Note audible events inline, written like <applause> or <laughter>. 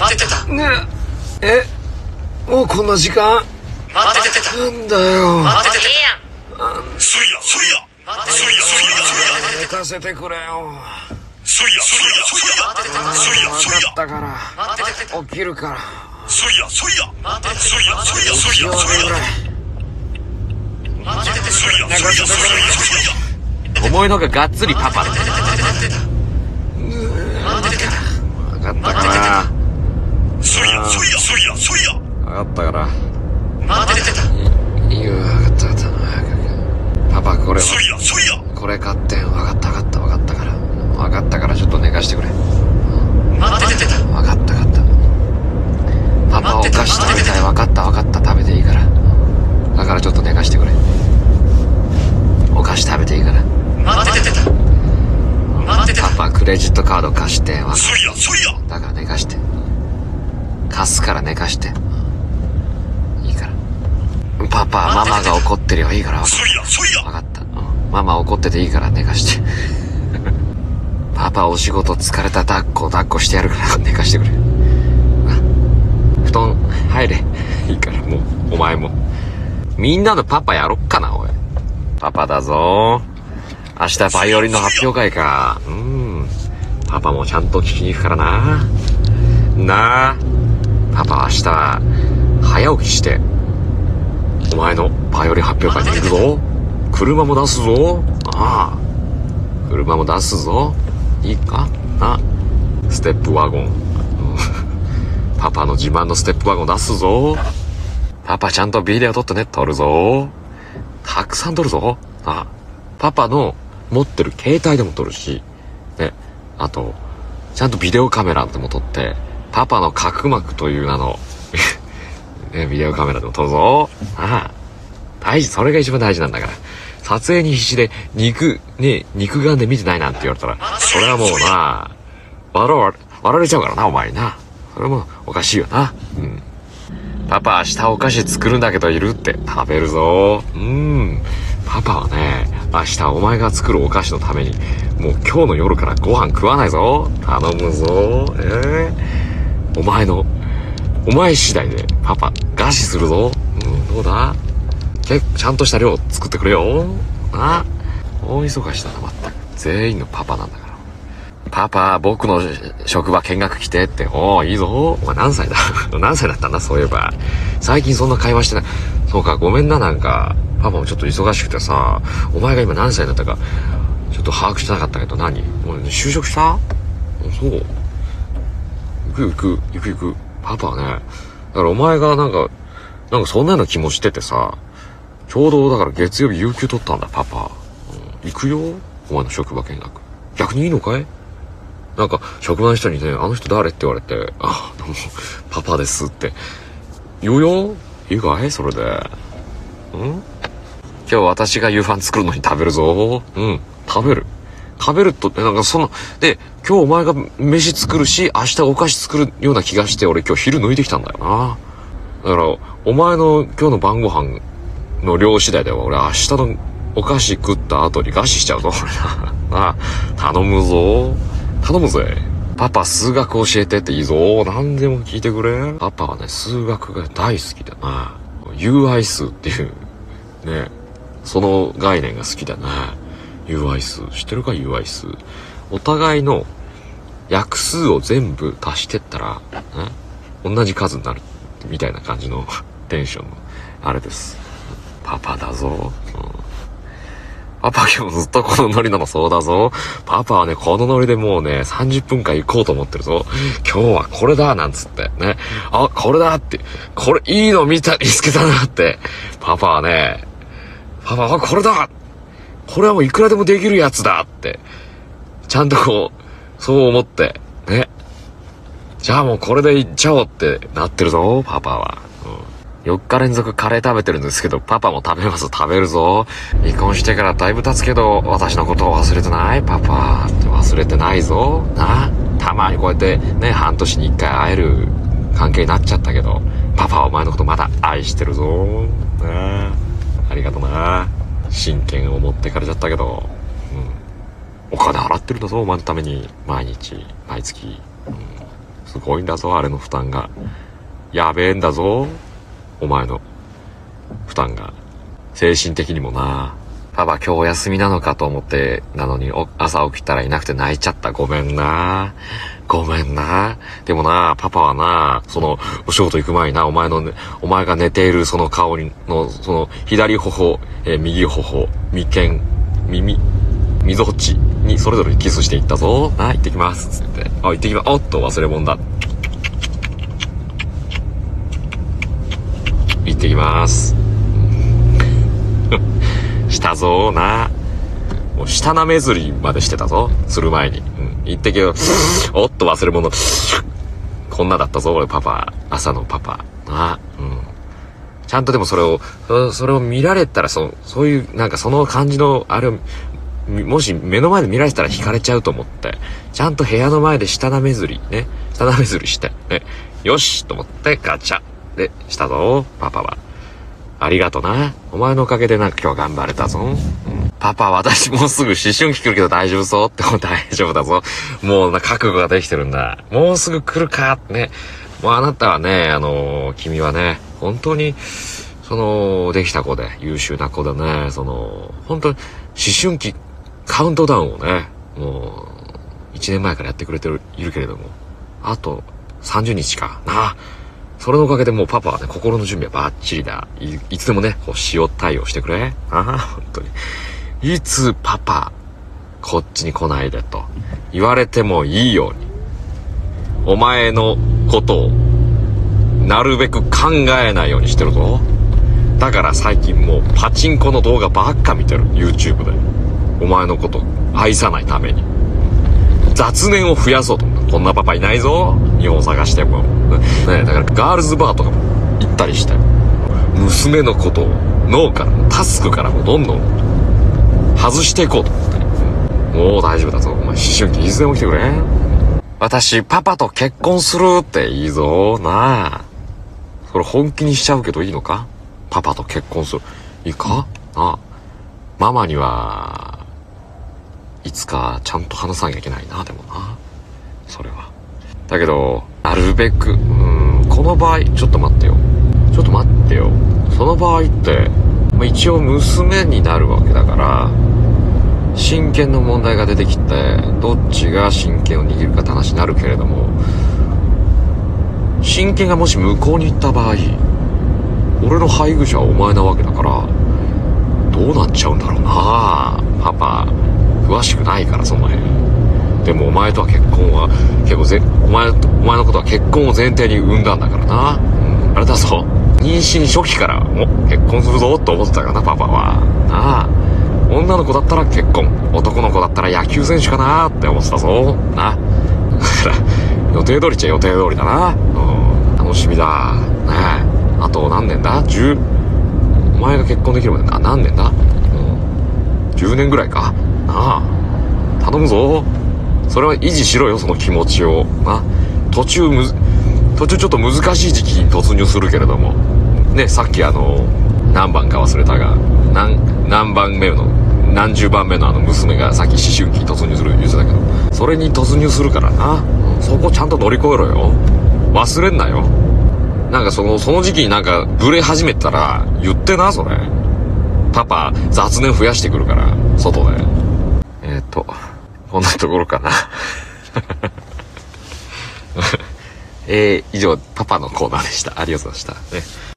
待っててた。ねえ。もうこんな時間？待っててた。なんだよ。待っててそいやそいやそいやそいやそいや寝かせてくれよ。そいやそいやそいやそいやそいや分かったから起きるから。そいやそいやそいやそいやそいやそいや待っててそいやそいやそいやそいや思いのががっつりパパだ。待ってて分かったからそいやそいやそいやそいや。分かったから。待っててた。いいよ分かった分かった。パパこれそいやそいや。これ買って分かった分かった分かったから分かったからちょっと寝かしてくれ待っててた分かった分かったパパお菓子食べたい分かった分かった食べていいからだからちょっと寝かしてくれお菓子食べていいから待っててた待っててたパパクレジットカード貸してわそいやそいやだから寝かして貸すから寝かしていいからパパママが怒ってるよいいから分かっそいやそいや分かった、うん、ママ怒ってていいから寝かして。<laughs> パパお仕事疲れた抱っこ抱っこしてやるから寝かしてくれ。布団入れ。いいからもうお前も。みんなのパパやろっかなおい。パパだぞ。明日バイオリンの発表会か。うん。パパもちゃんと聞きに行くからな。な。あパパ明日早起きしてお前のバイオリン発表会に行くぞ。車も出すぞ。ああ。車も出すぞ。いいか？な。ステップワゴン。<laughs> パパの自慢のステップワゴン出すぞ。パパちゃんとビデオ撮ってね撮るぞ。たくさん撮るぞ。あ。パパの持ってる携帯でも撮るし。ね。あとちゃんとビデオカメラでも撮って。パパの角膜という名の <laughs> ね、ビデオカメラでも撮るぞ。ああ。大事。それが一番大事なんだから。撮影に必死で肉ね肉眼で見てないなんて言われたらそれはもうな笑わ笑われちゃうからなお前にな。それもおかしいよな。うん。パパ明日お菓子作るんだけどいるって。食べるぞ。うん。パパはね明日お前が作るお菓子のためにもう今日の夜からご飯食わないぞ。頼むぞ。ええお前のお前次第でパパ餓死するぞ。うんどうだ？結構ちゃんとした量作ってくれよあ大忙しだな全く全員のパパなんだからパパ、僕の職場見学来てって。おー、いいぞ。お前何歳だ？<laughs> 何歳だったんだ、そういえば。最近そんな会話してない。そうか、ごめんな、なんか。パパもちょっと忙しくてさ、お前が今何歳だったか、ちょっと把握してなかったけど何、もう就職した？そう。行く行く、行く行く。パパはね、だからお前がなんか、なんかそんなような気もしててさ、ちょうどだから月曜日有給取ったんだ、パパ。うん、行くよ？お前の職場見学。逆にいいのかい？なんか、職場の人にね、あの人誰って言われて、あ、どうも、パパですって。言うよ？いいかい？それで。ん？今日私が夕飯作るのに食べるぞ。うん、食べる。食べるとって、なんかその、で、今日お前が飯作るし、明日お菓子作るような気がして、俺今日昼抜いてきたんだよな。だから、お前の今日の晩ご飯の量次第では、俺明日のお菓子食った後に餓死しちゃうぞ、俺 <laughs> な。あ、頼むぞ。頼むぜ。パパ数学教えてっていいぞ。何でも聞いてくれ。パパはね、数学が大好きだな。友愛数っていう、ね、その概念が好きだな。友愛数。知ってるか友愛数。お互いの約数を全部足してったら、ね、同じ数になる。みたいな感じの <laughs> テンションの、あれです。パパだぞ。うんパパ今日ずっとこのノリなのそうだぞ。パパはね、このノリでもうね、30分間行こうと思ってるぞ。今日はこれだなんつって。ね。あ、これだって。これ、いいの見た、見つけたなって。パパはね、パパはこれだこれはもういくらでもできるやつだって。ちゃんとこう、そう思って。ね。じゃあもうこれでいっちゃおうってなってるぞ、パパは。4日連続カレー食べてるんですけど、パパも食べます、食べるぞ。離婚してからだいぶ経つけど、私のことを忘れてない？パパって忘れてないぞ。な？たまにこうやってね、半年に1回会える関係になっちゃったけど、パパはお前のことまだ愛してるぞ。な？ありがとな。真剣を持ってかれちゃったけど、うん。お金払ってるんだぞ、お前のために。毎日、毎月。うん。すごいんだぞ、あれの負担が。やべえんだぞ。お前の負担が。精神的にもな。パパ今日お休みなのかと思って、なのに朝起きたらいなくて泣いちゃった。ごめんな。ごめんな。でもな、パパはな、その、お仕事行く前にな、お前のね、お前が寝ているその顔にの、その、左頬、えー右頬、眉間、耳、みぞおちにそれぞれキスしていったぞ。な、行ってきます。つって。あ、行ってきます。おっと、忘れ物だ。行ってきます。<laughs> したぞーな。もう下なめずりまでしてたぞ。する前に。うん。言ってけど、おっと忘れ物。こんなだったぞ、俺パパ。朝のパパ。な。うん。ちゃんとでもそれを、そそれを見られたら、そそういう、なんかその感じの、あれを、もし目の前で見られてたら惹かれちゃうと思って、ちゃんと部屋の前で下なめずり、ね。下なめずりして、ね。よしと思ってガチャ。で、したぞ、パパは。ありがとな。お前のおかげでなんか今日頑張れたぞ。うん、パパ、私もうすぐ思春期来るけど大丈夫そうってもう大丈夫だぞ。もうな、覚悟ができてるんだ。もうすぐ来るかね。もうあなたはね、あの君はね、本当に、その、できた子で、優秀な子でね、その、本当に、思春期カウントダウンをね、もう、1年前からやってくれてる、いるけれども、あと、30日かな。それのおかげでもうパパはね、心の準備はバッチリだ。いいつでもね、こう塩対応してくれ。ああ、本当に。いつパパ、こっちに来ないでと言われてもいいように、お前のことを、なるべく考えないようにしてるぞ。だから最近もうパチンコの動画ばっか見てる。YouTube で。お前のこと愛さないために。雑念を増やそうと。こんなパパいないぞ。日本探しても。ねだからガールズバーとかも行ったりして。娘のことを脳から、タスクからもどんどん外していこうと思って。もう大丈夫だぞ。お前思春期いつでも来てくれ。私、パパと結婚するっていいぞ。なあ。それ本気にしちゃうけどいいのか？パパと結婚する。いいか？なあ。ママには、いつかちゃんと話さなきゃいけないな、でもな。それは。だけど、なるべく、うん、この場合、ちょっと待ってよ。ちょっと待ってよ。その場合って、まあ一応娘になるわけだから、親権の問題が出てきて、どっちが親権を握るかって話になるけれども、親権がもし向こうに行った場合、俺の配偶者はお前なわけだから、どうなっちゃうんだろうなパパ、詳しくないから、その辺。でもお前とは結婚は、結構ぜ、お前、お前のことは結婚を前提に産んだんだからな。うん、あれだぞ。妊娠初期から、お、結婚するぞって思ってたからな、パパは。なあ。女の子だったら結婚。男の子だったら野球選手かなって思ってたぞ。な。だから、予定通りっちゃ予定通りだな。うん。楽しみだ。ねえ。あと何年だ ?10、お前が結婚できるまで何年だ？うん。10年ぐらいか。なあ。頼むぞ。それは維持しろよ、その気持ちを。な。途中む、途中ちょっと難しい時期に突入するけれども。ね、さっきあの、何番か忘れたが、何、何番目の、何十番目のあの娘がさっき思春期に突入する言ってたけど、それに突入するからな。そこちゃんと乗り越えろよ。忘れんなよ。なんかその、その時期になんか、ブレ始めたら、言ってな、それ。パパ、雑念増やしてくるから、外で。えっ、と、こんなところかな。<laughs> えー、以上、パパのコーナーでした。ありがとうございました。ね